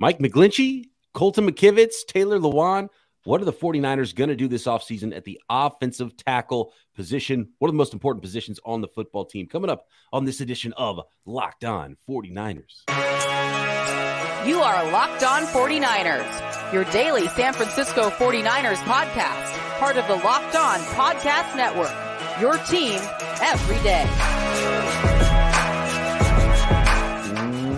Mike McGlinchey, Colton McKivitz, Taylor Lewan. What are the 49ers going to do this offseason at the offensive tackle position? One of the most important positions on the football team? Coming up on this edition of Locked On 49ers. You are Locked On 49ers, your daily San Francisco 49ers podcast, part of the Locked On Podcast Network. Your team every day.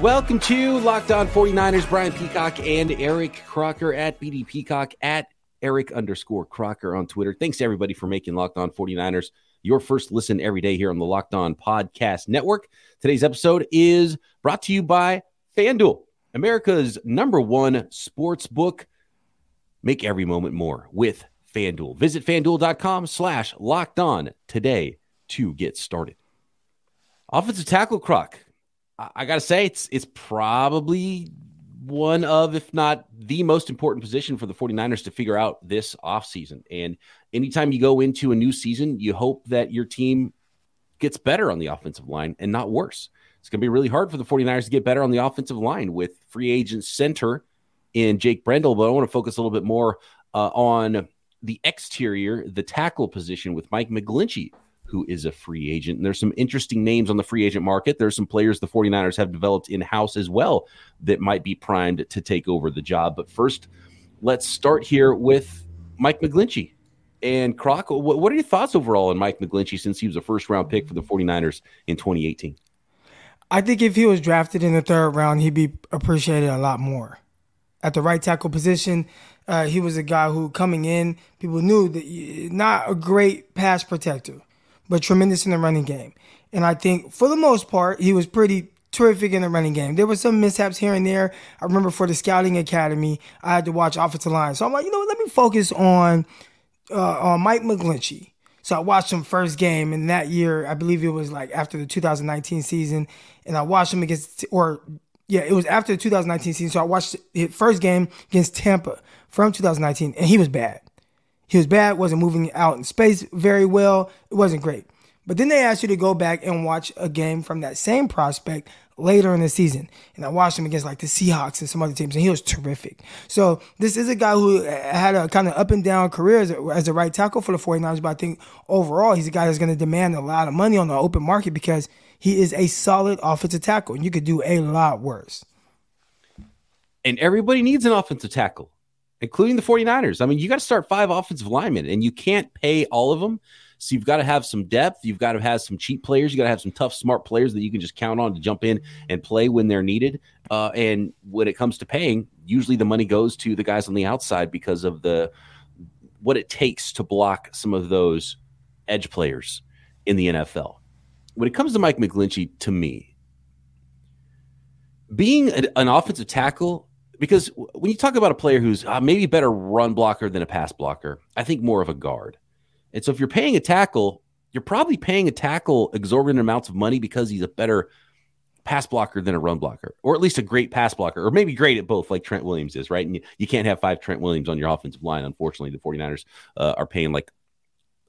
Welcome to Locked On 49ers. Brian Peacock and Eric Crocker at BD Peacock at Eric underscore Crocker on Twitter. Thanks everybody for making Locked On 49ers your first listen every day here on the Locked On Podcast Network. Today's episode is brought to you by FanDuel, America's number one sports book. Make every moment more with FanDuel. Visit fanduel.com slash locked on today to get started. Offensive tackle Croc. I got to say, it's it's probably one of, if not the most important position for the 49ers to figure out this offseason. And anytime you go into a new season, you hope that your team gets better on the offensive line and not worse. It's going to be really hard for the 49ers to get better on the offensive line with free agent center in Jake Brendel. But I want to focus a little bit more uh, on the exterior, the tackle position with Mike McGlinchey who is a free agent. And there's some interesting names on the free agent market. There's some players the 49ers have developed in house as well that might be primed to take over the job. But first, let's start here with Mike McGlinchey. And Croc, what are your thoughts overall on Mike McGlinchey since he was a first round pick for the 49ers in 2018? I think if he was drafted in the third round, he'd be appreciated a lot more. At the right tackle position, uh, he was a guy who, coming in, people knew that not a great pass protector but tremendous in the running game. And I think for the most part, he was pretty terrific in the running game. There were some mishaps here and there. I remember for the scouting academy, I had to watch offensive line. So I'm like, you know what, let me focus on uh, on Mike McGlinchey. So I watched him first game, and that year, I believe it was like after the 2019 season, and I watched him against, or yeah, it was after the 2019 season. So I watched his first game against Tampa from 2019, and he was bad. He was bad, wasn't moving out in space very well. It wasn't great. But then they asked you to go back and watch a game from that same prospect later in the season. And I watched him against like the Seahawks and some other teams, and he was terrific. So this is a guy who uh, had a kind of up and down career as a, as a right tackle for the 49ers, but I think overall he's a guy that's going to demand a lot of money on the open market because he is a solid offensive tackle, and you could do a lot worse. And everybody needs an offensive tackle including the 49ers. I mean, you got to start five offensive linemen, and you can't pay all of them. So you've got to have some depth. You've got to have some cheap players. You got to have some tough, smart players that you can just count on to jump in and play when they're needed. Uh, and when it comes to paying, usually the money goes to the guys on the outside because of the what it takes to block some of those edge players in the NFL. When it comes to Mike McGlinchey, to me, being an offensive tackle because when you talk about a player who's uh, maybe better run blocker than a pass blocker, I think more of a guard. And so if you're paying a tackle, you're probably paying a tackle exorbitant amounts of money because he's a better pass blocker than a run blocker, or at least a great pass blocker, or maybe great at both, like Trent Williams is, right? And you, you can't have five Trent Williams on your offensive line. Unfortunately, the 49ers uh, are paying like,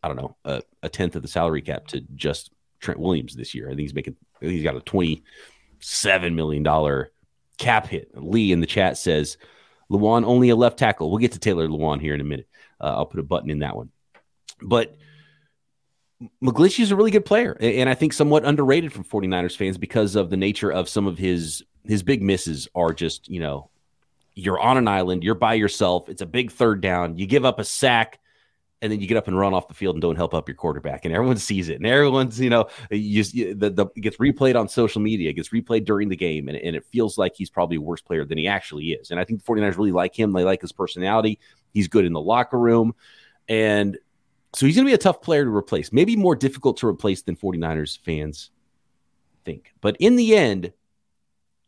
I don't know, a, a, tenth of the salary cap to just Trent Williams this year. I think he's making, he's got a $27 million cap hit. Lee in the chat says, Lewan only a left tackle. We'll get to Taylor Lewan here in a minute. Uh, I'll put a button in that one. But McGlinchey is a really good player, and I think somewhat underrated from 49ers fans because of the nature of some of his his big misses are just, you know, you're on an island, you're by yourself, it's a big third down, you give up a sack, and then you get up and run off the field and don't help up your quarterback, and everyone sees it, and everyone's you know you, you the, the gets replayed on social media, gets replayed during the game, and, and it feels like he's probably a worse player than he actually is. And I think the 49ers really like him. They like his personality. He's good in the locker room, and so he's going to be a tough player to replace. Maybe more difficult to replace than 49ers fans think. But in the end,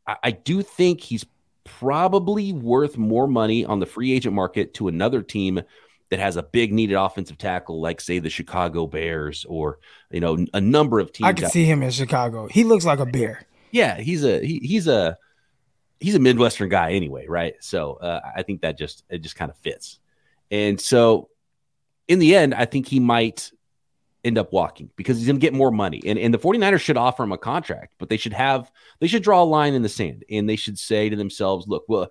I, I do think he's probably worth more money on the free agent market to another team that has a big needed offensive tackle, like say the Chicago Bears or you know a number of teams. I can see him in Chicago. He looks like a bear. Yeah, he's a he, he's a he's a Midwestern guy anyway, right? So uh, I think that just it just kind of fits. And so in the end, I think he might end up walking because he's going to get more money. And, and the 49ers should offer him a contract, but they should have, they should draw a line in the sand and they should say to themselves, look, well,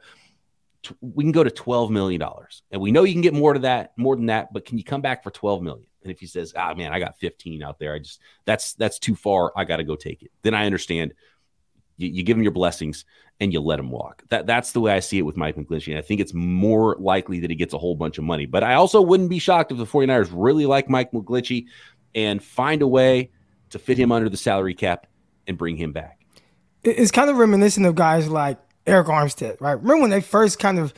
we can go to $12 million. And we know you can get more to that, more than that, but can you come back for 12 million? And if he says, ah, man, I got 15 out there, I just, that's, that's too far. I got to go take it. Then I understand you, you, give him your blessings and you let him walk. That, that's the way I see it with Mike McGlinchey. And I think it's more likely that he gets a whole bunch of money, but I also wouldn't be shocked if the 49ers really like Mike McGlinchey and find a way to fit him under the salary cap and bring him back. It's kind of reminiscent of guys like Arik Armstead, right? Remember when they first kind of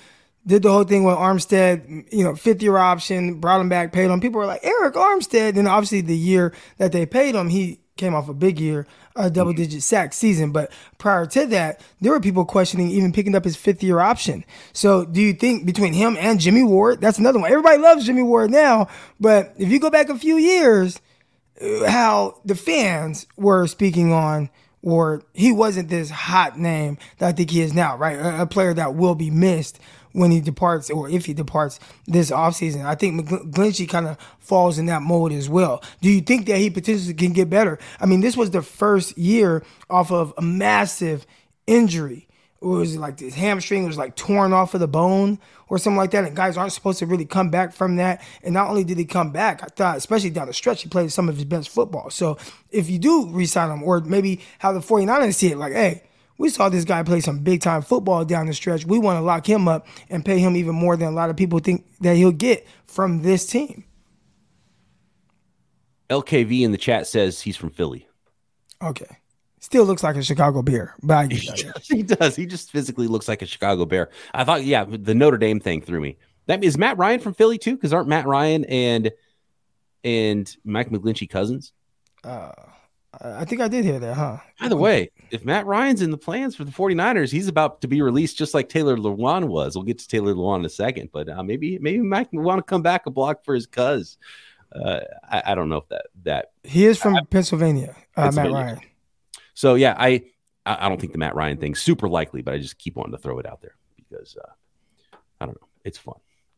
did the whole thing with Armstead, you know, fifth year option, brought him back, paid him. People were like, Arik Armstead. And obviously, the year that they paid him, he came off a big year, a double digit sack season. But prior to that, there were people questioning even picking up his fifth year option. So, do you think between him and Jimmy Ward, that's another one? Everybody loves Jimmy Ward now. But if you go back a few years, uh, how the fans were speaking on or he wasn't this hot name that I think he is now, right? A, a player that will be missed when he departs or if he departs this offseason. I think McGlinchey kind of falls in that mold as well. Do you think that he potentially can get better? I mean, this was the first year off of a massive injury it was like his hamstring was like torn off of the bone or something like that. And guys aren't supposed to really come back from that. And not only did he come back, I thought, especially down the stretch, he played some of his best football. So if you do resign him, or maybe how the 49ers see it, like, hey, we saw this guy play some big time football down the stretch. We want to lock him up and pay him even more than a lot of people think that he'll get from this team. LKV in the chat says he's from Philly. Okay. Still looks like a Chicago Bear, but I, he does. He just physically looks like a Chicago Bear. I thought, yeah, the Notre Dame thing threw me. That is Matt Ryan from Philly too, because aren't Matt Ryan and and Mike McGlinchey cousins? Uh, I think I did hear that, huh? By the way, if Matt Ryan's in the plans for the 49ers, he's about to be released just like Taylor Lewan was. We'll get to Taylor Lewan in a second, but uh, maybe maybe Mike will want to come back a block for his cuz. Uh, I, I, don't know if that that he is from Pennsylvania, uh, Pennsylvania. Matt Ryan. So yeah, I I don't think the Matt Ryan thing's super likely, but I just keep wanting to throw it out there because uh, I don't know. It's fun.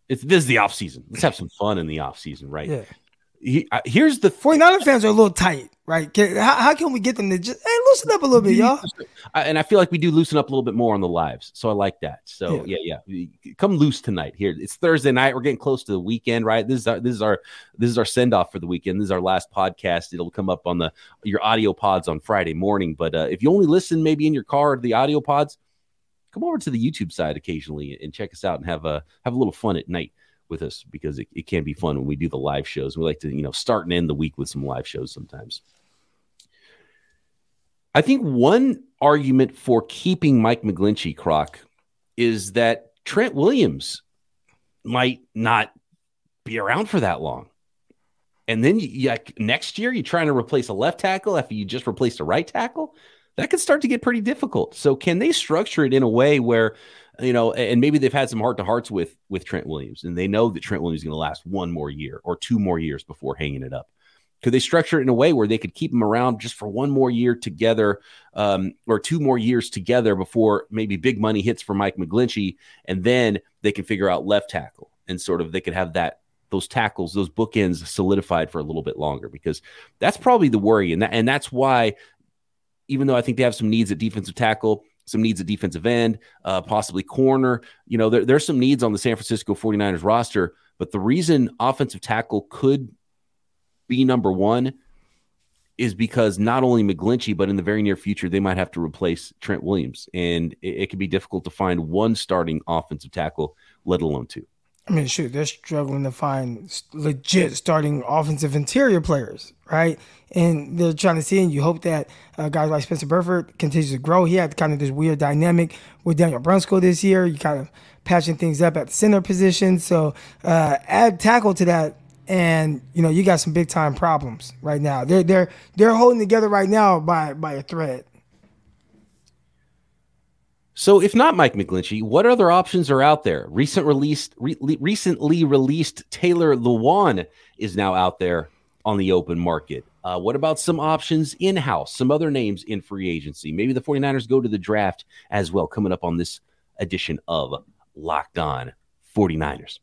It's this is the off season. Let's have some fun in the off season, right? Yeah. He, uh, here's the 49er fans are a little tight right? Can, how, how, can we get them to just hey loosen up a little bit, y'all? And I feel like we do loosen up a little bit more on the lives, so I like that. So yeah, yeah, yeah. come loose tonight. Here, it's Thursday night. We're getting close to the weekend, right? This is our this is our this is our send off for the weekend. This is our last podcast. It'll come up on the your audio pods on Friday morning. But uh, if you only listen maybe in your car to the audio pods, come over to the YouTube side occasionally and check us out and have a have a little fun at night with us because it, it can be fun when we do the live shows. We like to, you know, start and end the week with some live shows sometimes. I think one argument for keeping Mike McGlinchey, Croc, is that Trent Williams might not be around for that long. And then you, you, next year, you're trying to replace a left tackle after you just replaced a right tackle. That could start to get pretty difficult. So, can they structure it in a way where, you know, and maybe they've had some heart to hearts with with Trent Williams, and they know that Trent Williams is going to last one more year or two more years before hanging it up. Could they structure it in a way where they could keep him around just for one more year together, um, or two more years together before maybe big money hits for Mike McGlinchey, and then they can figure out left tackle and sort of they could have that those tackles, those bookends solidified for a little bit longer because that's probably the worry, and that and that's why, even though I think they have some needs at defensive tackle, some needs at defensive end, uh, possibly corner. You know, there, there's some needs on the San Francisco 49ers roster, but the reason offensive tackle could be number one is because not only McGlinchey, but in the very near future, they might have to replace Trent Williams. And it, it can be difficult to find one starting offensive tackle, let alone two. I mean, shoot, they're struggling to find legit starting offensive interior players, right? And they're trying to see, and you hope that uh, guys like Spencer Burford continues to grow. He had kind of this weird dynamic with Daniel Brunskill this year. You kind of patching things up at the center position. So uh, add tackle to that and you know you got some big time problems right now. They're they're they're holding together right now by by a thread. So, if not Mike McGlinchey, what other options are out there? Recent released, re- recently released Taylor Lewan is now out there on the open market. Uh, what about some options in house? Some other names in free agency? Maybe the 49ers go to the draft as well, coming up on this edition of Locked On 49ers.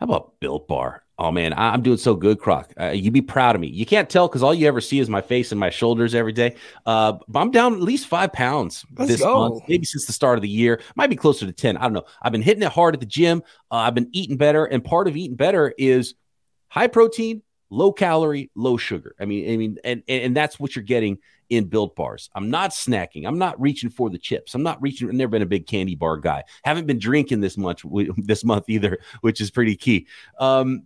How about Built Bar? Oh man, I- am doing so good, Croc. Uh, you be proud of me. You can't tell because all you ever see is my face and my shoulders every day. Uh, but I'm down at least five pounds Let's this go. month, maybe since the start of the year. Might be closer to ten. I don't know. I've been hitting it hard at the gym. Uh, I've been eating better, and part of eating better is high protein, low calorie, low sugar. I mean, I mean, and and, and that's what you're getting in built bars. I'm not snacking. I'm not reaching for the chips. I'm not reaching. I've never been a big candy bar guy. Haven't been drinking this much this month either, which is pretty key. Um,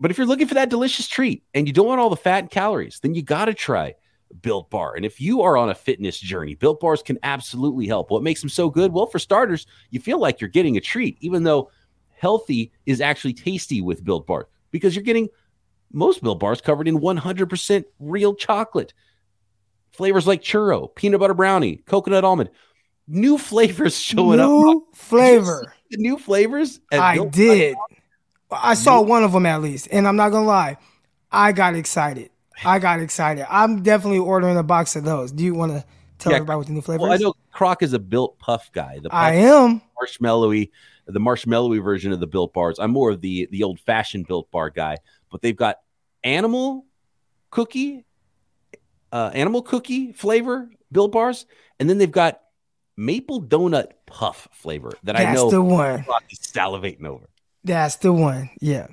but if you're looking for that delicious treat and you don't want all the fat and calories, then you got to try Built Bar. And if you are on a fitness journey, Built Bars can absolutely help. What makes them so good? Well, for starters, you feel like you're getting a treat, even though healthy is actually tasty with Built Bar because you're getting most Built Bars covered in 100% real chocolate. Flavors like churro, peanut butter brownie, coconut almond. New flavors showing up. New flavor. The new flavors. I Built did. I saw one of them at least, and I'm not gonna lie, I got excited. I got excited. I'm definitely ordering a box of those. Do you want to tell Yeah, everybody what the new flavor Well, I know Croc is a built puff guy. The puff I am. marshmallowy, the marshmallowy version of the built bars. I'm more of the the old fashioned built bar guy, but they've got animal cookie, uh, animal cookie flavor built bars, and then they've got maple donut puff flavor that I know the one. Salivating over. That's the one. Yeah.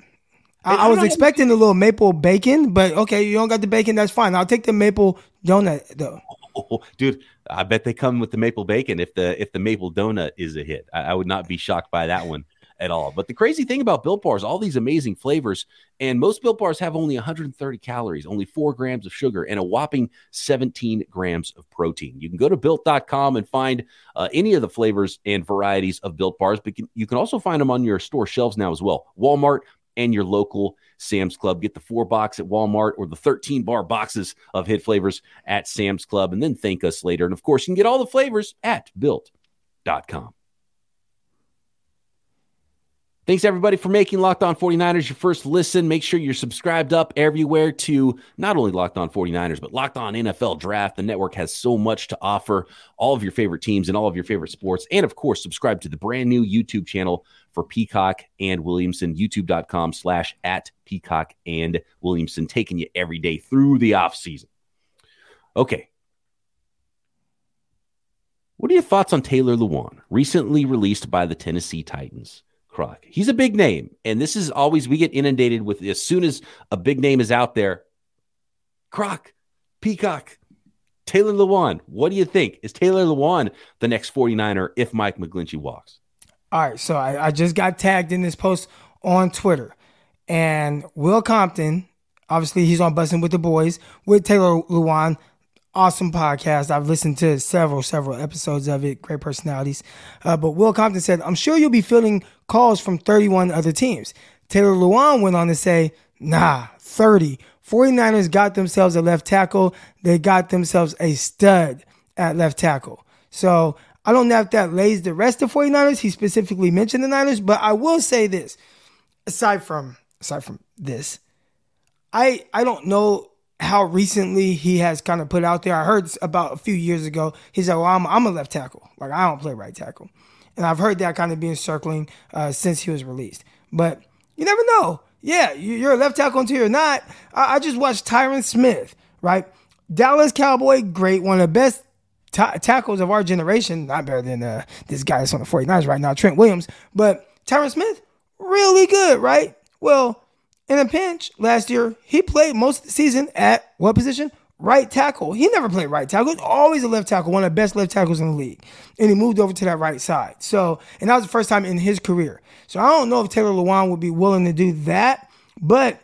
I, I I was expecting a little maple bacon, but okay, you don't got the bacon. That's fine. I'll take the maple donut though. Oh, dude, I bet they come with the maple bacon if the if the maple donut is a hit. I, I would not be shocked by that one at all. But the crazy thing about Built Bars, all these amazing flavors, and most Built Bars have only 130 calories, only four grams of sugar, and a whopping 17 grams of protein. You can go to built.com and find uh, any of the flavors and varieties of Built Bars, but you can- you can also find them on your store shelves now as well. Walmart and your local Sam's Club. Get the four box at Walmart or the 13 bar boxes of hit flavors at Sam's Club, and then thank us later. And of course, you can get all the flavors at built.com. Thanks everybody for making Locked On 49ers your first listen. Make sure you're subscribed up everywhere to not only Locked On 49ers, but Locked On NFL Draft. The network has so much to offer all of your favorite teams and all of your favorite sports. And of course, subscribe to the brand new YouTube channel for Peacock and Williamson, youtube.com slash at Peacock and Williamson, taking you every day through the offseason. Okay. What are your thoughts on Taylor Lewan, recently released by the Tennessee Titans? Croc. He's a big name, and this is always we get inundated with as soon as a big name is out there. Croc, Peacock, Taylor Lewan. What do you think? Is Taylor Lewan the next 49er if Mike McGlinchey walks? All right, so I, I just got tagged in this post on Twitter, and Will Compton, obviously he's on Bussin' with the Boys with Taylor Lewan. Awesome podcast. I've listened to several, several episodes of it. Great personalities. Uh, but Will Compton said, I'm sure you'll be fielding calls from 31 other teams. Taylor Lewan went on to say, nah, 30. 49ers got themselves a left tackle. They got themselves a stud at left tackle. So I don't know if that lays the rest of 49ers. He specifically mentioned the Niners, but I will say this. Aside from aside from this, I I don't know how recently he has kind of put out there. I heard about a few years ago. He said, "Well, I'm I'm a left tackle. Like I don't play right tackle," and I've heard that kind of being circling uh, since he was released. But you never know. Yeah, you- you're a left tackle until you're not. I, I just watched Tyron Smith, right? Dallas Cowboy, great, one of the best ta- tackles of our generation. Not better than uh, this guy that's on the 49ers right now, Trent Williams. But Tyron Smith, really good, right? Well, in a pinch last year, he played most of the season at what position? Right tackle. He never played right tackle. He's always a left tackle, one of the best left tackles in the league. And he moved over to that right side. So, and that was the first time in his career. So I don't know if Taylor Lewan would be willing to do that, but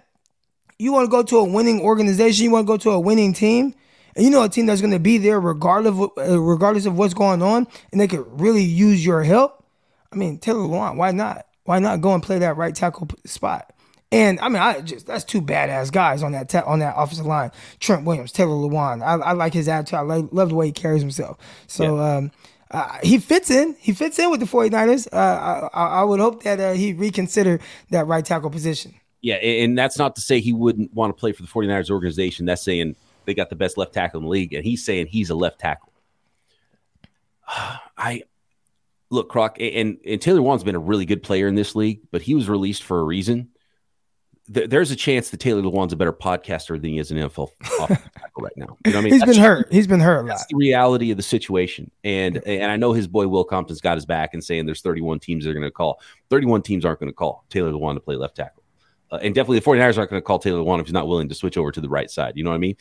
you want to go to a winning organization, you want to go to a winning team, and you know a team that's going to be there regardless of, uh, regardless of what's going on, and they could really use your help. I mean, Taylor Lewan, why not? Why not go and play that right tackle spot? And I mean, I just that's two badass guys on that ta- on that offensive line. Trent Williams, Taylor Lewan. I, I like his attitude. I like, love the way he carries himself. So um, uh, he fits in. He fits in with the 49ers. Uh, I, I I would hope that uh, he reconsider that right tackle position. Yeah, and that's not to say he wouldn't want to play for the 49ers organization. That's saying they got the best left tackle in the league, and he's saying he's a left tackle. I look, Croc, and, and Taylor Lewan's been a really good player in this league, but he was released for a reason. Th- there's a chance that Taylor Lewan's a better podcaster than he is an NFL tackle right now. You know I mean? He's That's been hurt. He's been hurt. a That's the reality of the situation. And and I know his boy Will Compton's got his back and saying there's 31 teams that are going to call. 31 teams aren't going to call Taylor Lewan to play left tackle. Uh, and definitely the 49ers aren't going to call Taylor Lewan if he's not willing to switch over to the right side. You know what I mean?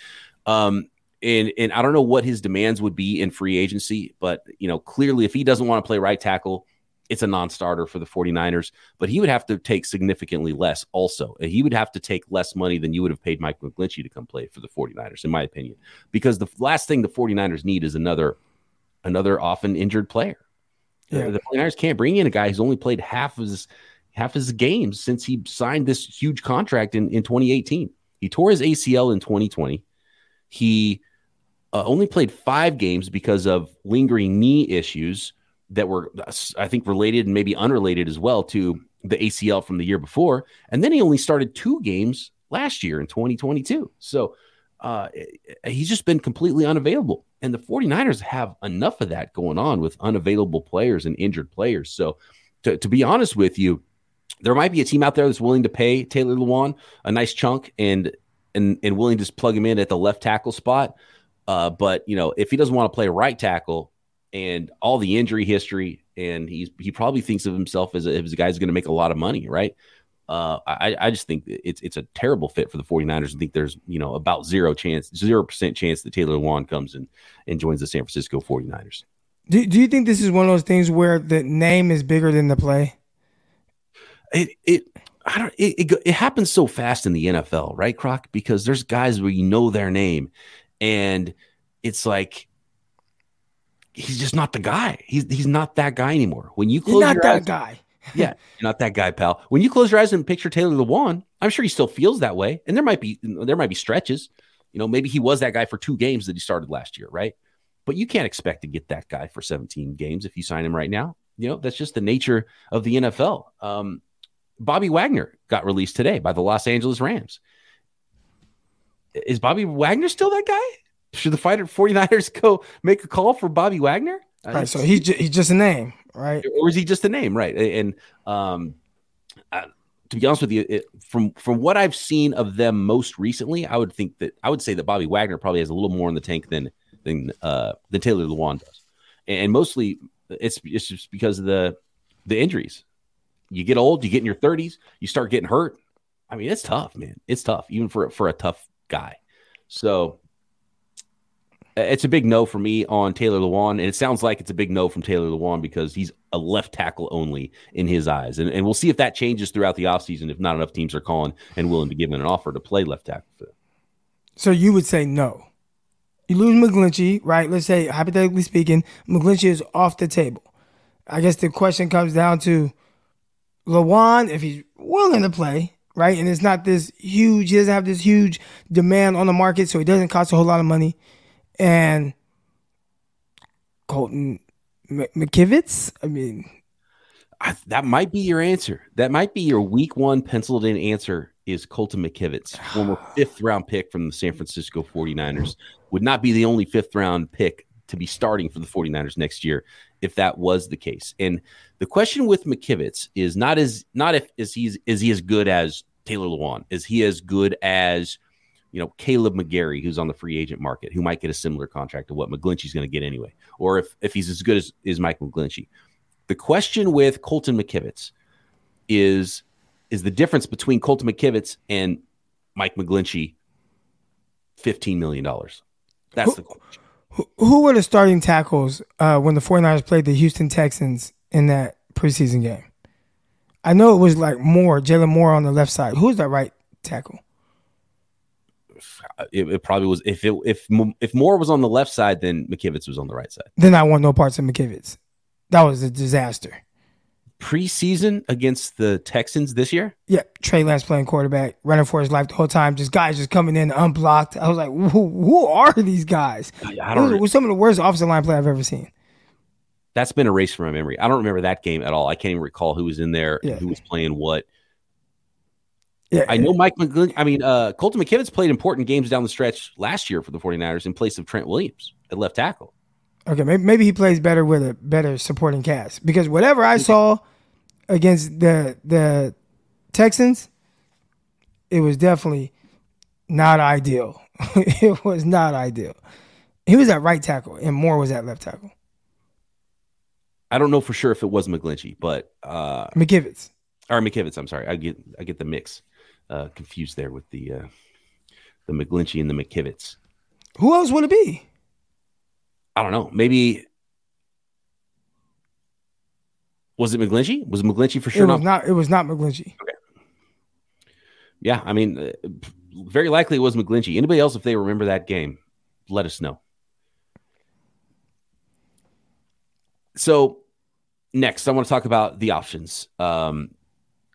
Um, and and I don't know what his demands would be in free agency, but you know, clearly if he doesn't want to play right tackle, it's a non-starter for the 49ers, but he would have to take significantly less also. He would have to take less money than you would have paid Mike McGlinchey to come play for the 49ers, in my opinion. Because the last thing the 49ers need is another another often injured player. Yeah. The 49ers can't bring in a guy who's only played half of his half his games since he signed this huge contract in, in 2018. He tore his ACL in 2020. He uh, only played five games because of lingering knee issues that were, I think, related and maybe unrelated as well to the ACL from the year before. And then he only started two games last year in 2022. So uh, he's just been completely unavailable. And the 49ers have enough of that going on with unavailable players and injured players. So, to, to be honest with you, there might be a team out there that's willing to pay Taylor Lewan a nice chunk and and and willing to just plug him in at the left tackle spot. Uh, but you know, if he doesn't want to play right tackle, and all the injury history, and he's he probably thinks of himself as a, as a guy who's going to make a lot of money, right? Uh, I, I just think it's it's a terrible fit for the 49ers. I think there's, you know, about zero chance, 0% chance that Taylor Lewan comes and, and joins the San Francisco 49ers. Do, do you think this is one of those things where the name is bigger than the play? It, it, I don't, it, it, it happens so fast in the NFL, right, Croc? Because there's guys where you know their name and it's like, he's just not the guy. He's he's not that guy anymore. When you close not your that eyes, guy. yeah, you're not that guy, pal. When you close your eyes and picture Taylor Lewan, I'm sure he still feels that way. And there might be there might be stretches. You know, maybe he was that guy for two games that he started last year, right? But you can't expect to get that guy for 17 games if you sign him right now. You know, that's just the nature of the NFL. Um, Bobby Wagner got released today by the Los Angeles Rams. Is Bobby Wagner still that guy? Should the fighter 49ers go make a call for Bobby Wagner? All right, so he's, ju- he's just a name, right? Or is he just a name, right? And um, uh, to be honest with you, it, from from what I've seen of them most recently, I would think that I would say that Bobby Wagner probably has a little more in the tank than than uh, than Taylor Lewan does, and mostly it's it's just because of the the injuries. You get old, you get in your 30s, you start getting hurt. I mean, it's tough, man. It's tough, even for for a tough guy. So it's a big no for me on Taylor Lewan, and it sounds like it's a big no from Taylor Lewan because he's a left tackle only in his eyes. And, and we'll see if that changes throughout the offseason if not enough teams are calling and willing to give him an offer to play left tackle. So you would say no. You lose McGlinchey, right? Let's say, hypothetically speaking, McGlinchey is off the table. I guess the question comes down to Lewan, if he's willing to play, right? And it's not this huge, he doesn't have this huge demand on the market, so he doesn't cost a whole lot of money and Colton McKivitz. I mean, I, that might be your answer. That might be your week one penciled in answer is Colton McKivitz, former fifth round pick from the San Francisco 49ers. Would not be the only fifth round pick to be starting for the 49ers next year if that was the case. And the question with McKivitz is not as not if is he's is he as good as Taylor Lewan? Is he as good as you know, Kaleb McGary, who's on the free agent market, who might get a similar contract to what McGlinchey's going to get anyway, or if, if he's as good as, as Mike McGlinchey. The question with Colton McKivitz is is the difference between Colton McKivitz and Mike McGlinchey $15 million? That's who, the question. Who were the starting tackles uh, when the 49ers played the Houston Texans in that preseason game? I know it was like Moore, Jaylon Moore on the left side. Who's that right tackle? Uh, it, it, probably was if it if if Moore was on the left side, then McKivitz was on the right side. Then I want no parts of McKivitz. That was a disaster. Preseason against the Texans this year. Yeah, Trey Lance playing quarterback, running for his life the whole time. Just guys just coming in unblocked. I was like, who, who are these guys? I don't. It was, some of the worst offensive line play I've ever seen. That's been erased from my memory. I don't remember that game at all. I can't even recall who was in there, yeah. who was playing what. Yeah, I know Mike McGlynn. I mean, uh, Colton McKivitz played important games down the stretch last year for the 49ers in place of Trent Williams at left tackle. Okay, maybe, maybe he plays better with a better supporting cast because whatever I saw against the the Texans, it was definitely not ideal. it was not ideal. He was at right tackle, and Moore was at left tackle. I don't know for sure if it was McGlinchey, but uh, McKivitz or McKivitz. I'm sorry, I get I get the mix uh, confused there with the uh, the McGlinchey and the McKivitz. Who else would it be? I don't know. Maybe was it McGlinchey? Was it McGlinchey for sure? It was not. It was not McGlinchey. Okay. Yeah, I mean, uh, very likely it was McGlinchey. Anybody else, if they remember that game, let us know. So next, I want to talk about the options. Um,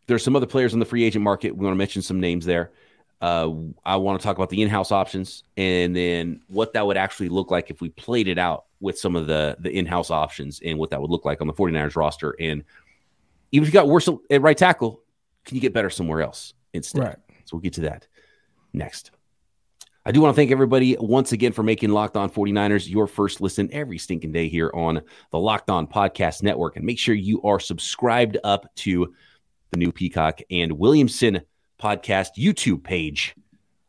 there's some other players in the free agent market. We want to mention some names there. Uh, I want to talk about the in-house options and then what that would actually look like if we played it out with some of the the in-house options and what that would look like on the 49ers roster. And even if you got worse at right tackle, can you get better somewhere else instead? Right. So we'll get to that next. I do want to thank everybody once again for making Locked On 49ers your first listen every stinking day here on the Locked On Podcast Network. And make sure you are subscribed up to the new Peacock and Williamson podcast YouTube page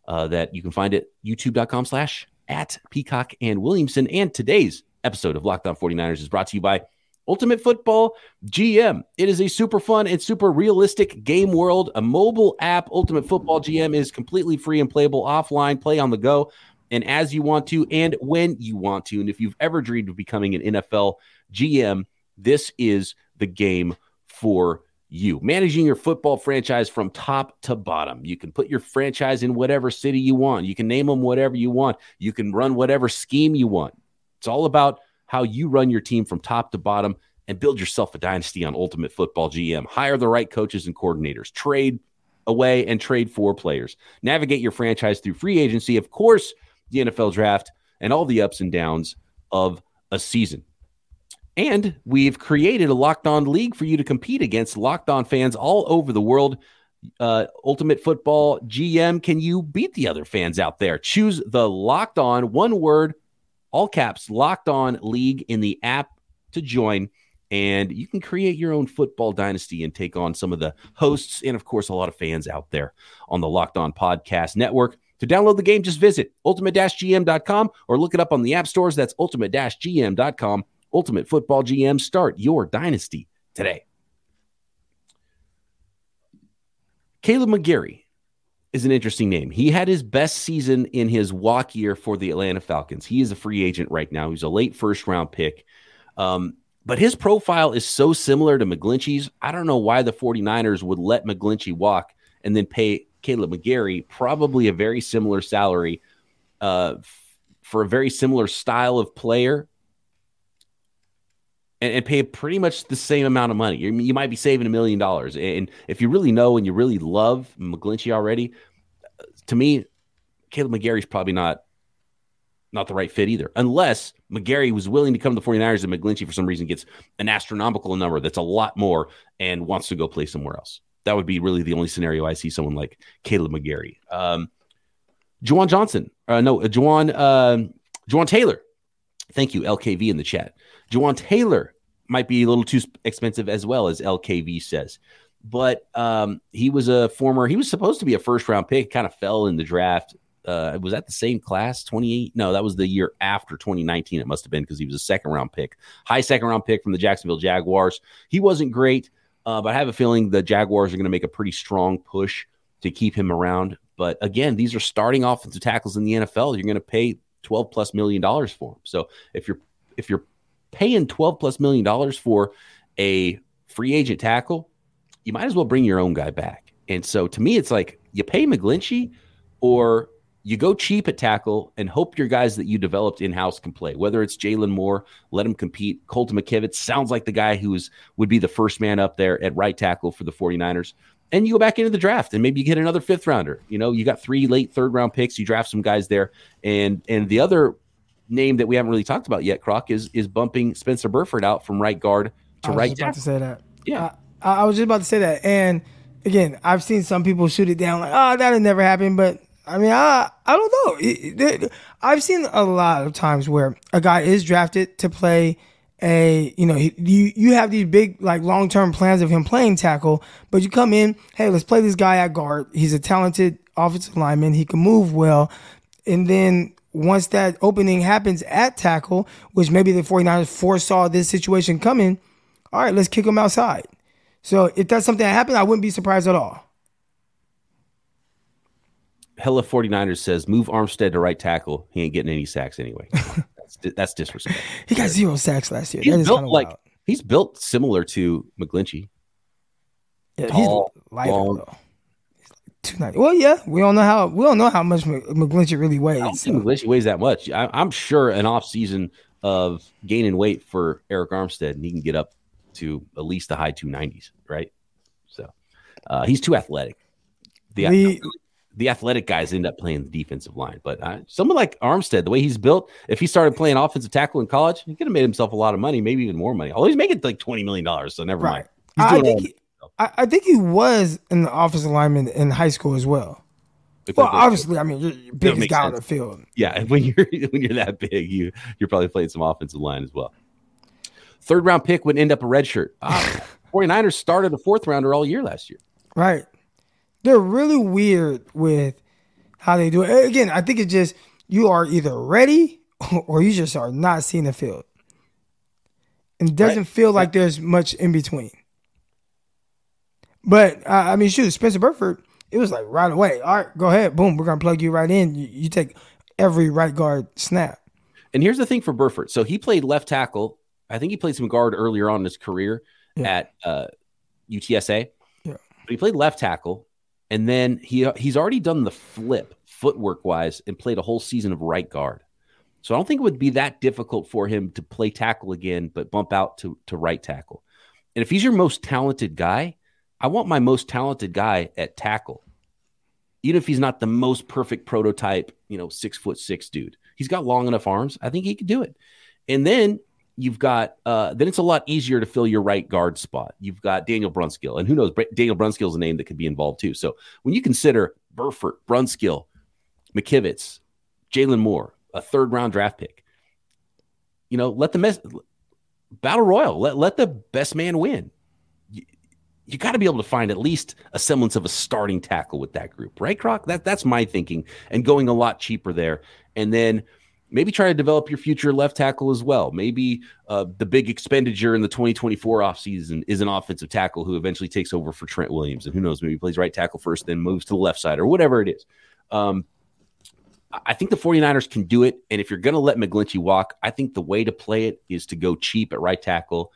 uh, that you can find at youtube.com slash at Peacock and Williamson. And today's episode of Locked On 49ers is brought to you by Ultimate Football GM. It is a super fun and super realistic game world. A mobile app, Ultimate Football GM, is completely free and playable offline, play on the go, and as you want to, and when you want to. And if you've ever dreamed of becoming an NFL GM, this is the game for you. Managing your football franchise from top to bottom. You can put your franchise in whatever city you want. You can name them whatever you want. You can run whatever scheme you want. It's all about how you run your team from top to bottom and build yourself a dynasty on Ultimate Football GM. Hire the right coaches and coordinators, trade away and trade for players, navigate your franchise through free agency, of course, the NFL draft, and all the ups and downs of a season. And we've created a locked on league for you to compete against locked on fans all over the world. Uh, Ultimate Football GM, can you beat the other fans out there? Choose the locked on, one word, all caps, locked on league in the app to join. And you can create your own football dynasty and take on some of the hosts and, of course, a lot of fans out there on the Locked On Podcast Network. To download the game, just visit ultimate-gm.com or look it up on the app stores. That's ultimate-gm.com. Ultimate Football GM. Start your dynasty today. Kaleb McGary is an interesting name. He had his best season in his walk year for the Atlanta Falcons. He is a free agent right now. He's a late first round pick. Um, but his profile is so similar to McGlinchey's. I don't know why the 49ers would let McGlinchey walk and then pay Kaleb McGary probably a very similar salary uh, for a very similar style of player and, and, pay pretty much the same amount of money. You, you might be saving a million dollars. And if you really know and you really love McGlinchey already, to me, Kaleb McGary's probably not not the right fit either, unless McGary was willing to come to the 49ers and McGlinchey for some reason gets an astronomical number that's a lot more and wants to go play somewhere else. That would be really the only scenario I see someone like Kaleb McGary. Um, Juwan Johnson, uh, no, Juwan, uh, Jawaan Taylor. Thank you, LKV in the chat. Jawaan Taylor might be a little too expensive as well as LKV says. But um, he was a former, he was supposed to be a first round pick, kind of fell in the draft. Uh, was that the same class 28 no that was the year after 2019 it must have been because he was a second round pick high second round pick from the jacksonville jaguars. He wasn't great uh, but i have a feeling the jaguars are going to make a pretty strong push to keep him around. But again these are starting offensive tackles in the nfl you're going to pay 12 plus million dollars for them so if you're if you're paying 12 plus million dollars for a free agent tackle, you might as well bring your own guy back. And so to me, it's like you pay McGlinchey or you go cheap at tackle and hope your guys that you developed in house can play. Whether it's Jaylon Moore, let him compete. Colton McKivitz sounds like the guy who is, would be the first man up there at right tackle for the 49ers. And you go back into the draft and maybe you get another fifth rounder. You know, you got three late third round picks. You draft some guys there. And and the other name that we haven't really talked about yet, Croc, is is bumping Spencer Burford out from right guard to oh, I right. Was about to say that. Yeah, I, I, was just about to say that. And again, I've seen some people shoot it down like, ah, "Oh, that'll never happen." But I mean, I I don't know. It, it, I've seen a lot of times where a guy is drafted to play a you know you you have these big like long term plans of him playing tackle, but you come in, hey, let's play this guy at guard. He's a talented offensive lineman. He can move well, and then once that opening happens at tackle, which maybe the 49ers foresaw this situation coming, all right, let's kick him outside. So if that's something that happened, I wouldn't be surprised at all. Hella 49ers says move Armstead to right tackle. He ain't getting any sacks anyway. that's, that's disrespect. he got zero sacks last year. He's built like wild. he's built similar to McGlinchey. Yeah, Tall, he's lighter long. though. Two ninety. Well, yeah, we don't know how we don't know how much McGlinchey really weighs. I don't so. think McGlinchey weighs that much. I, am sure an off season of gaining weight for Arik Armstead, and he can get up to at least the high two nineties, right? So uh, he's too athletic. The, the the athletic guys end up playing the defensive line. But uh, someone like Armstead, the way he's built, if he started playing offensive tackle in college, he could have made himself a lot of money, maybe even more money. Although he's making like twenty million dollars, so never right. mind. I think, he, I, I, think he was in the offensive lineman in high school as well. Because well, obviously, I mean, you're, you're biggest guy on the field. Yeah, when you're when you're that big, you you're probably playing some offensive line as well. Third round pick would end up a red shirt. Ah, 49ers started a fourth rounder all year last year. Right. They're really weird with how they do it. Again, I think it's just you are either ready or you just are not seeing the field. And it doesn't right. feel like there's much in between. But uh, I mean, shoot, Spencer Burford, it was like right away. All right, go ahead. Boom, we're gonna plug you right in. You, you take every right guard snap. And here's the thing for Burford. So he played left tackle. I think he played some guard earlier on in his career yeah. at uh, UTSA. Yeah. But he played left tackle and then he he's already done the flip footwork wise and played a whole season of right guard. So I don't think it would be that difficult for him to play tackle again, but bump out to, to right tackle. And if he's your most talented guy, I want my most talented guy at tackle. Even if he's not the most perfect prototype, you know, six foot six dude, he's got long enough arms. I think he could do it. And then you've got uh, then it's a lot easier to fill your right guard spot. You've got Daniel Brunskill, and who knows, Daniel Brunskill is a name that could be involved too. So when you consider Burford, Brunskill, McKivitz, Jaylon Moore, a third round draft pick, you know, let the mess battle royal, let let the best man win. You, got to be able to find at least a semblance of a starting tackle with that group, right, Croc? That that's my thinking, and going a lot cheaper there, and then maybe try to develop your future left tackle as well. Maybe uh, the big expenditure in the 2024 offseason is an offensive tackle who eventually takes over for Trent Williams. And who knows, maybe plays right tackle first, then moves to the left side or whatever it is. Um, I think the 49ers can do it. And if you're going to let McGlinchey walk, I think the way to play it is to go cheap at right tackle.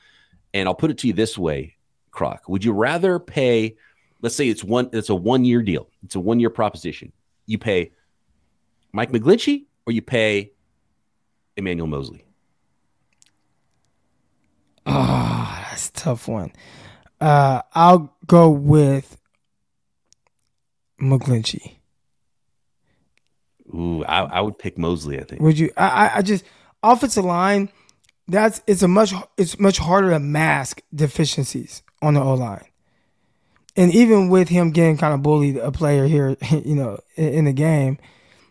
And I'll put it to you this way, Croc. Would you rather pay, let's say it's one, it's a one year deal, it's a one year proposition. You pay Mike McGlinchey or you pay Emmanuel Moseley? Oh, that's a tough one. Uh, I'll go with McGlinchey. Ooh, I, I, would pick Moseley. I think. Would you? I, I just offensive line. That's it's a much it's much harder to mask deficiencies on the O line, and even with him getting kind of bullied a player here, you know, in, the game,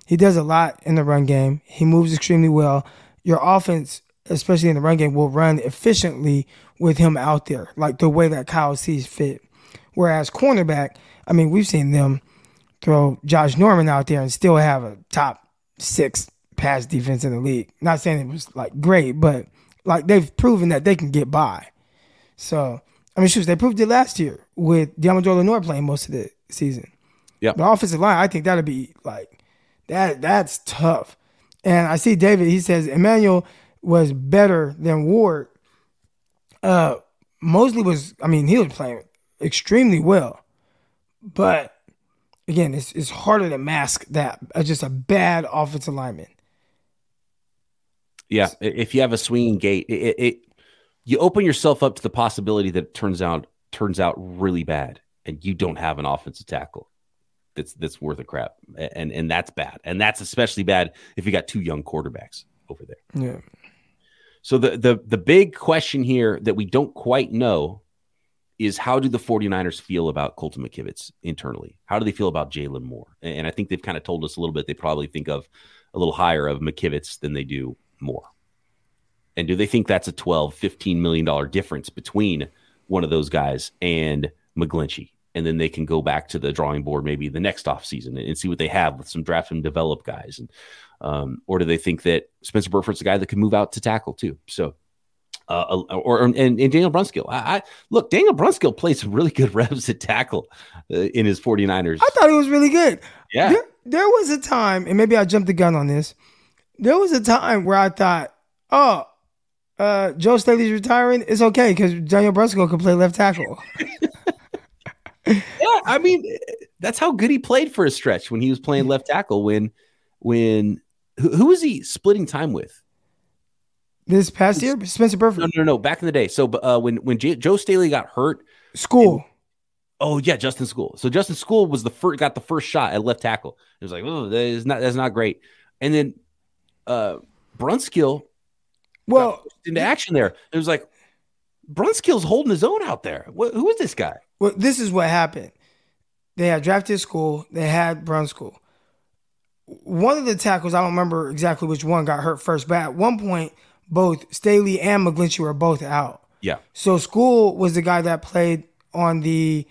he does a lot in the run game. He moves extremely well. Your offense, especially in the run game, will run efficiently with him out there, like the way that Kyle sees fit. Whereas cornerback, I mean, we've seen them throw Josh Norman out there and still have a top six pass defense in the league. Not saying it was like great, but like they've proven that they can get by. So I mean, shoot, they proved it last year with Deommodore Lenoir playing most of the season. Yeah, the offensive line, I think that'll be like that that's tough. And I see David, he says Emmanuel was better than Ward. Uh Moseley was I mean, he was playing extremely well. But again, it's it's harder to mask that just a bad offensive lineman. Yeah, if you have a swinging gate, it, it, you open yourself up to the possibility that it turns out turns out really bad, and you don't have an offensive tackle that's that's worth a crap, and and that's bad, and that's especially bad if you got two young quarterbacks over there. Yeah. So the the the big question here that we don't quite know is how do the 49ers feel about Colton McKivitz internally? How do they feel about Jaylon Moore? And I think they've kind of told us a little bit. They probably think of a little higher of McKivitz than they do Moore. And do they think that's a 12, 15 million dollar difference between one of those guys and McGlinchey? And then they can go back to the drawing board maybe the next offseason and, see what they have with some draft and develop guys. And um, or do they think that Spencer Burford's a guy that can move out to tackle too? So uh, or and, and, Daniel Brunskill. I, I, look, Daniel Brunskill plays some really good reps at tackle uh, in his 49ers. I thought he was really good. Yeah. There, there, was a time, and maybe I jumped the gun on this. There was a time where I thought, oh, uh, Joe Staley's retiring. It's okay because Daniel Brunskill can play left tackle. yeah, I mean, that's how good he played for a stretch when he was playing left tackle. When, when who, who was he splitting time with? This past year, Spencer Burford. No, no, no. Back in the day. So uh, when when J- Joe Staley got hurt, Skule. oh yeah, Justin Skule. So Justin Skule was the first got the first shot at left tackle. It was like, oh, that is not that's not great. And then uh Brunskill well into action there. It was like Brunskill's holding his own out there. What, who is this guy? Well, this is what happened. They had drafted Skule. They had Brunskill. One of the tackles, I don't remember exactly which one got hurt first, but at one point both Staley and McGlinchey were both out. Yeah. So Skule was the guy that played on the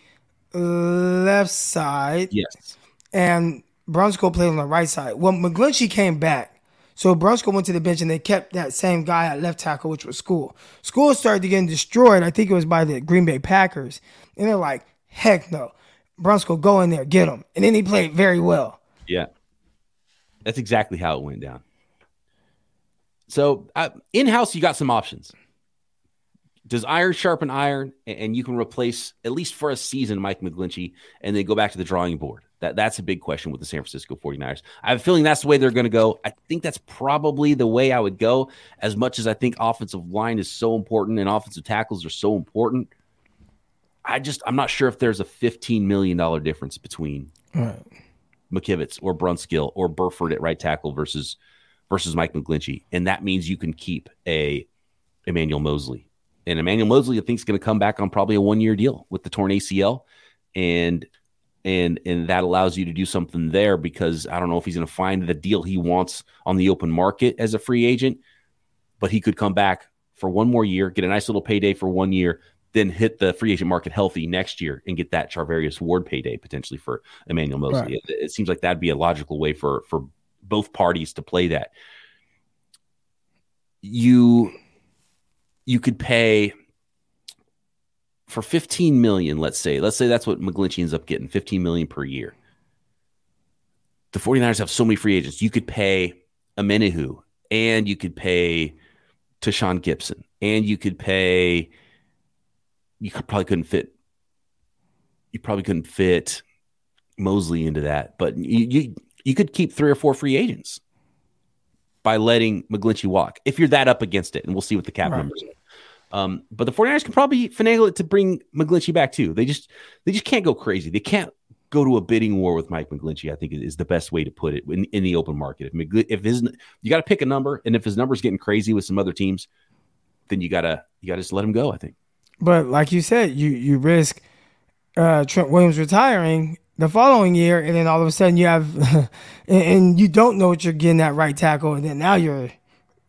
left side. Yes. And Brunskill played on the right side. Well, McGlinchey came back. So Brunskill went to the bench and they kept that same guy at left tackle, which was Skule. School started to get destroyed. I think it was by the Green Bay Packers. And they're like, heck no. Brunskill, go in there, get him. And then he played very well. Yeah. That's exactly how it went down. So uh, in house, you got some options. Does iron sharpen iron, and you can replace at least for a season Mike McGlinchey, and then go back to the drawing board? That that's a big question with the San Francisco 49ers. I have a feeling that's the way they're going to go. I think that's probably the way I would go. As much as I think offensive line is so important and offensive tackles are so important, I just I'm not sure if there's a 15 million dollar difference between right. McKivitz or Brunskill or Burford at right tackle versus versus Mike McGlinchey, and that means you can keep a Emmanuel Moseley. And Emmanuel Moseley, I think, is going to come back on probably a one year deal with the torn ACL, and and and that allows you to do something there because I don't know if he's going to find the deal he wants on the open market as a free agent, but he could come back for one more year, get a nice little payday for one year, then hit the free agent market healthy next year and get that Charvarius Ward payday potentially for Emmanuel Moseley. Right. It, it, seems like that'd be a logical way for for both parties to play that. You you could pay for 15 million, let's say. Let's say that's what McGlinchey ends up getting, 15 million per year. The 49ers have so many free agents. You could pay Omenihu and you could pay Tashaun Gibson and you could pay you could, probably couldn't fit you probably couldn't fit Moseley into that, but you, you you could keep three or four free agents by letting McGlinchey walk if you're that up against it. And we'll see what the cap right. numbers are. Um, but the 49ers can probably finagle it to bring McGlinchey back too. They just they just can't go crazy. They can't go to a bidding war with Mike McGlinchey. I think is the best way to put it in, in the open market. If McGl- if his you got to pick a number, and if his number's getting crazy with some other teams, then you gotta you gotta just let him go. I think. But like you said, you you risk uh, Trent Williams retiring the following year, and then all of a sudden you have, and, and, you don't know what you're getting at right tackle, and then now you're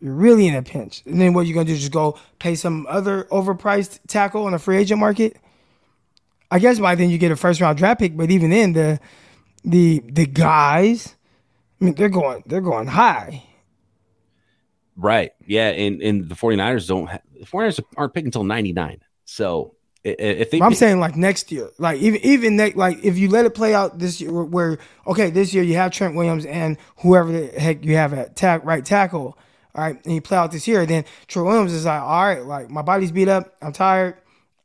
you're really in a pinch. And then what you're gonna do is just go pay some other overpriced tackle on the free agent market. I guess by then you get a first round draft pick, but even then the the the guys, I mean they're going they're going high. Right. Yeah. And and the 49ers don't have, the 49ers aren't picking until 99. So if they, I'm saying like next year, like even even next, like if you let it play out this year, where okay, this year you have Trent Williams and whoever the heck you have at tack right tackle, all right, and you play out this year, then Trent Williams is like, all right, like my body's beat up, I'm tired,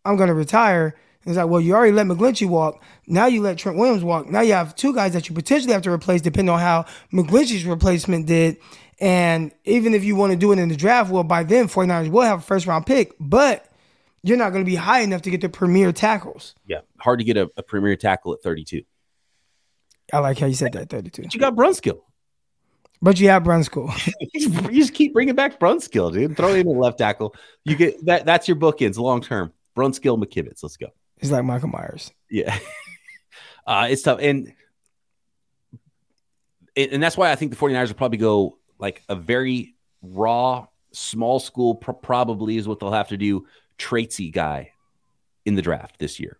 I'm gonna retire. And it's like, well, you already let McGlinchey walk. Now you let Trent Williams walk. Now you have two guys that you potentially have to replace, depending on how McGlinchey's replacement did. And even if you want to do it in the draft, well, by then 49ers will have a first round pick, but you're not going to be high enough to get the premier tackles. Yeah, hard to get a, a premier tackle at 32. I like how you said that 32. But you got Brunskill. But you have Brunskill. you just keep bringing back Brunskill, dude. Throw him in a left tackle. You get that. That's your bookends long term. Brunskill, McKivitz. Let's go. He's like Michael Myers. Yeah, uh, it's tough, and and that's why I think the 49ers will probably go like a very raw small school pr- probably is what they'll have to do. Traitsy guy in the draft this year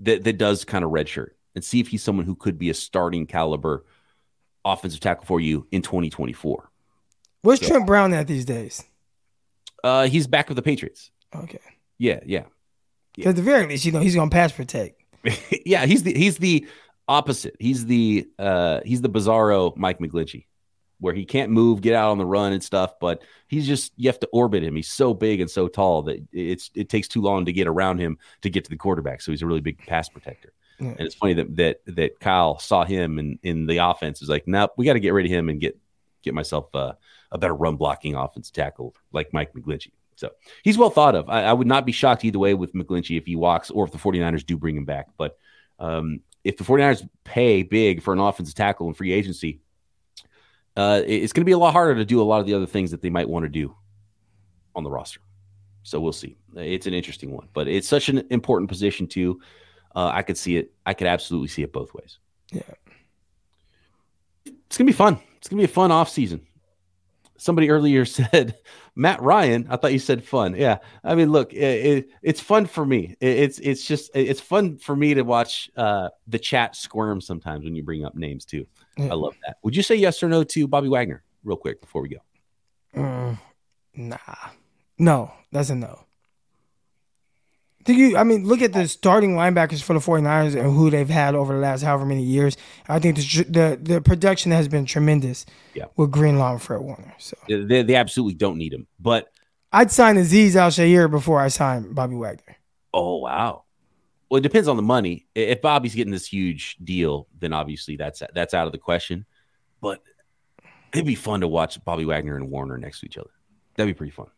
that, that does kind of redshirt and see if he's someone who could be a starting caliber offensive tackle for you in 2024. Where's so, Trent Brown at these days? Uh, he's back with the Patriots. Okay. Yeah, yeah. yeah. At the very least, you know, he's gonna pass protect. yeah, he's the he's the opposite. He's the uh he's the bizarro Mike McGlinchey, where he can't move, get out on the run and stuff, but he's just you have to orbit him. He's so big and so tall that it's it takes too long to get around him to get to the quarterback. So he's a really big pass protector. Yeah. And it's funny that that that Kyle saw him in in the offense. Is like, nope, we got to get rid of him and get get myself a better run blocking offense tackle like Mike McGlinchey. So he's well thought of. I, I, would not be shocked either way with McGlinchey if he walks or if the 49ers do bring him back. But um, if the 49ers pay big for an offensive tackle in free agency, uh, it's going to be a lot harder to do a lot of the other things that they might want to do on the roster. So we'll see. It's an interesting one, but it's such an important position too. Uh, I could see it. I could absolutely see it both ways. Yeah. It's going to be fun. It's going to be a fun off season somebody earlier said Matt Ryan. I thought you said fun. Yeah, I mean, look, it, it, it's fun for me. It, it's it's just it's fun for me to watch uh, the chat squirm sometimes when you bring up names too. I love that. Would you say yes or no to Bobby Wagner, real quick before we go? Mm, nah, no, that's a no. Think you? I mean, look at the starting linebackers for the 49ers and who they've had over the last however many years. I think the the, the production has been tremendous. Yeah. with Greenlaw and Fred Warner. So they, they absolutely don't need him. But I'd sign Azeez Al-Shaair before I sign Bobby Wagner. Oh wow. Well, it depends on the money. If Bobby's getting this huge deal, then obviously that's that's out of the question. But it'd be fun to watch Bobby Wagner and Warner next to each other. That'd be pretty fun.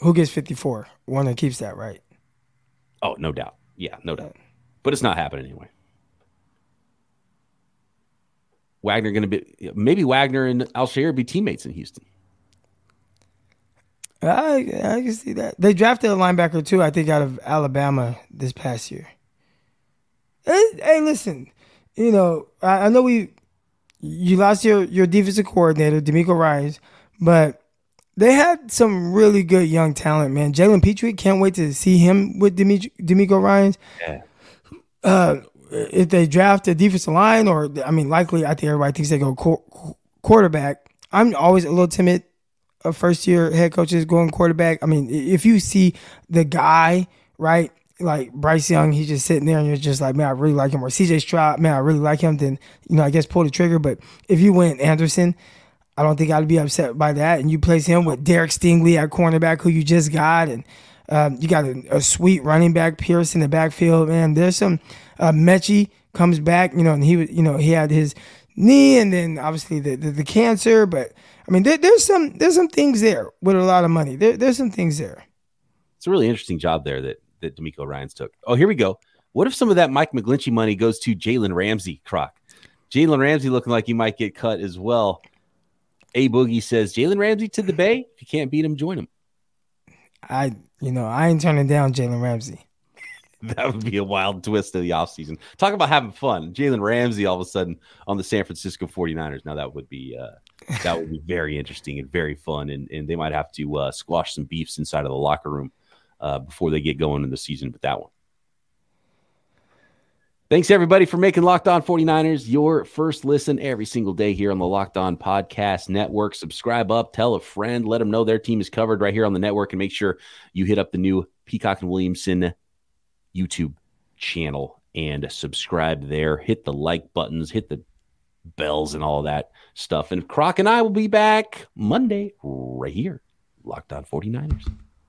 Who gets 54? Warner keeps that, right? Oh, no doubt. Yeah, no doubt. But it's not happening anyway. Wagner going to be maybe Wagner and Al-Shaair be teammates in Houston. I I can see that. They drafted a linebacker too, I think, out of Alabama this past year. Hey, hey listen, you know, I, I, know we you lost your your defensive coordinator, DeMeco Ryans, but they had some really good young talent, man. Jalen Pitre, can't wait to see him with DeMeco Ryans. Yeah. Uh, if they draft a defensive line, or I mean, likely, I think everybody thinks they go qu- quarterback. I'm always a little timid of first year head coaches going quarterback. I mean, if you see the guy, right, like Bryce Young, he's just sitting there and you're just like, man, I really like him. Or CJ Stroud, man, I really like him. Then, you know, I guess pull the trigger. But if you went Anderson, I don't think I'd be upset by that. And you place him with Derek Stingley at cornerback, who you just got, and um, you got a, a, sweet running back, Pierce in the backfield. Man, there's some uh, Metchie comes back, you know, and he you know, he had his knee, and then obviously the the, the cancer. But I mean, there, there's some there's some things there with a lot of money. There, there's some things there. It's a really interesting job there that that DeMeco Ryans took. Oh, here we go. What if some of that Mike McGlinchey money goes to Jalen Ramsey, Croc? Jalen Ramsey looking like he might get cut as well. A Boogie says Jalen Ramsey to the Bay. If you can't beat him, join him. I, you know, I ain't turning down Jalen Ramsey. that would be a wild twist of the offseason. Talk about having fun. Jalen Ramsey all of a sudden on the San Francisco 49ers. Now that would be uh, that would be very interesting and very fun. And, and they might have to uh, squash some beefs inside of the locker room uh, before they get going in the season with that one. Thanks everybody for making Locked On 49ers your first listen every single day here on the Locked On Podcast Network. Subscribe up, tell a friend, let them know their team is covered right here on the network, and make sure you hit up the new Peacock and Williamson YouTube channel and subscribe there. Hit the like buttons, hit the bells, and all that stuff. And Croc and I will be back Monday right here, Locked On 49ers.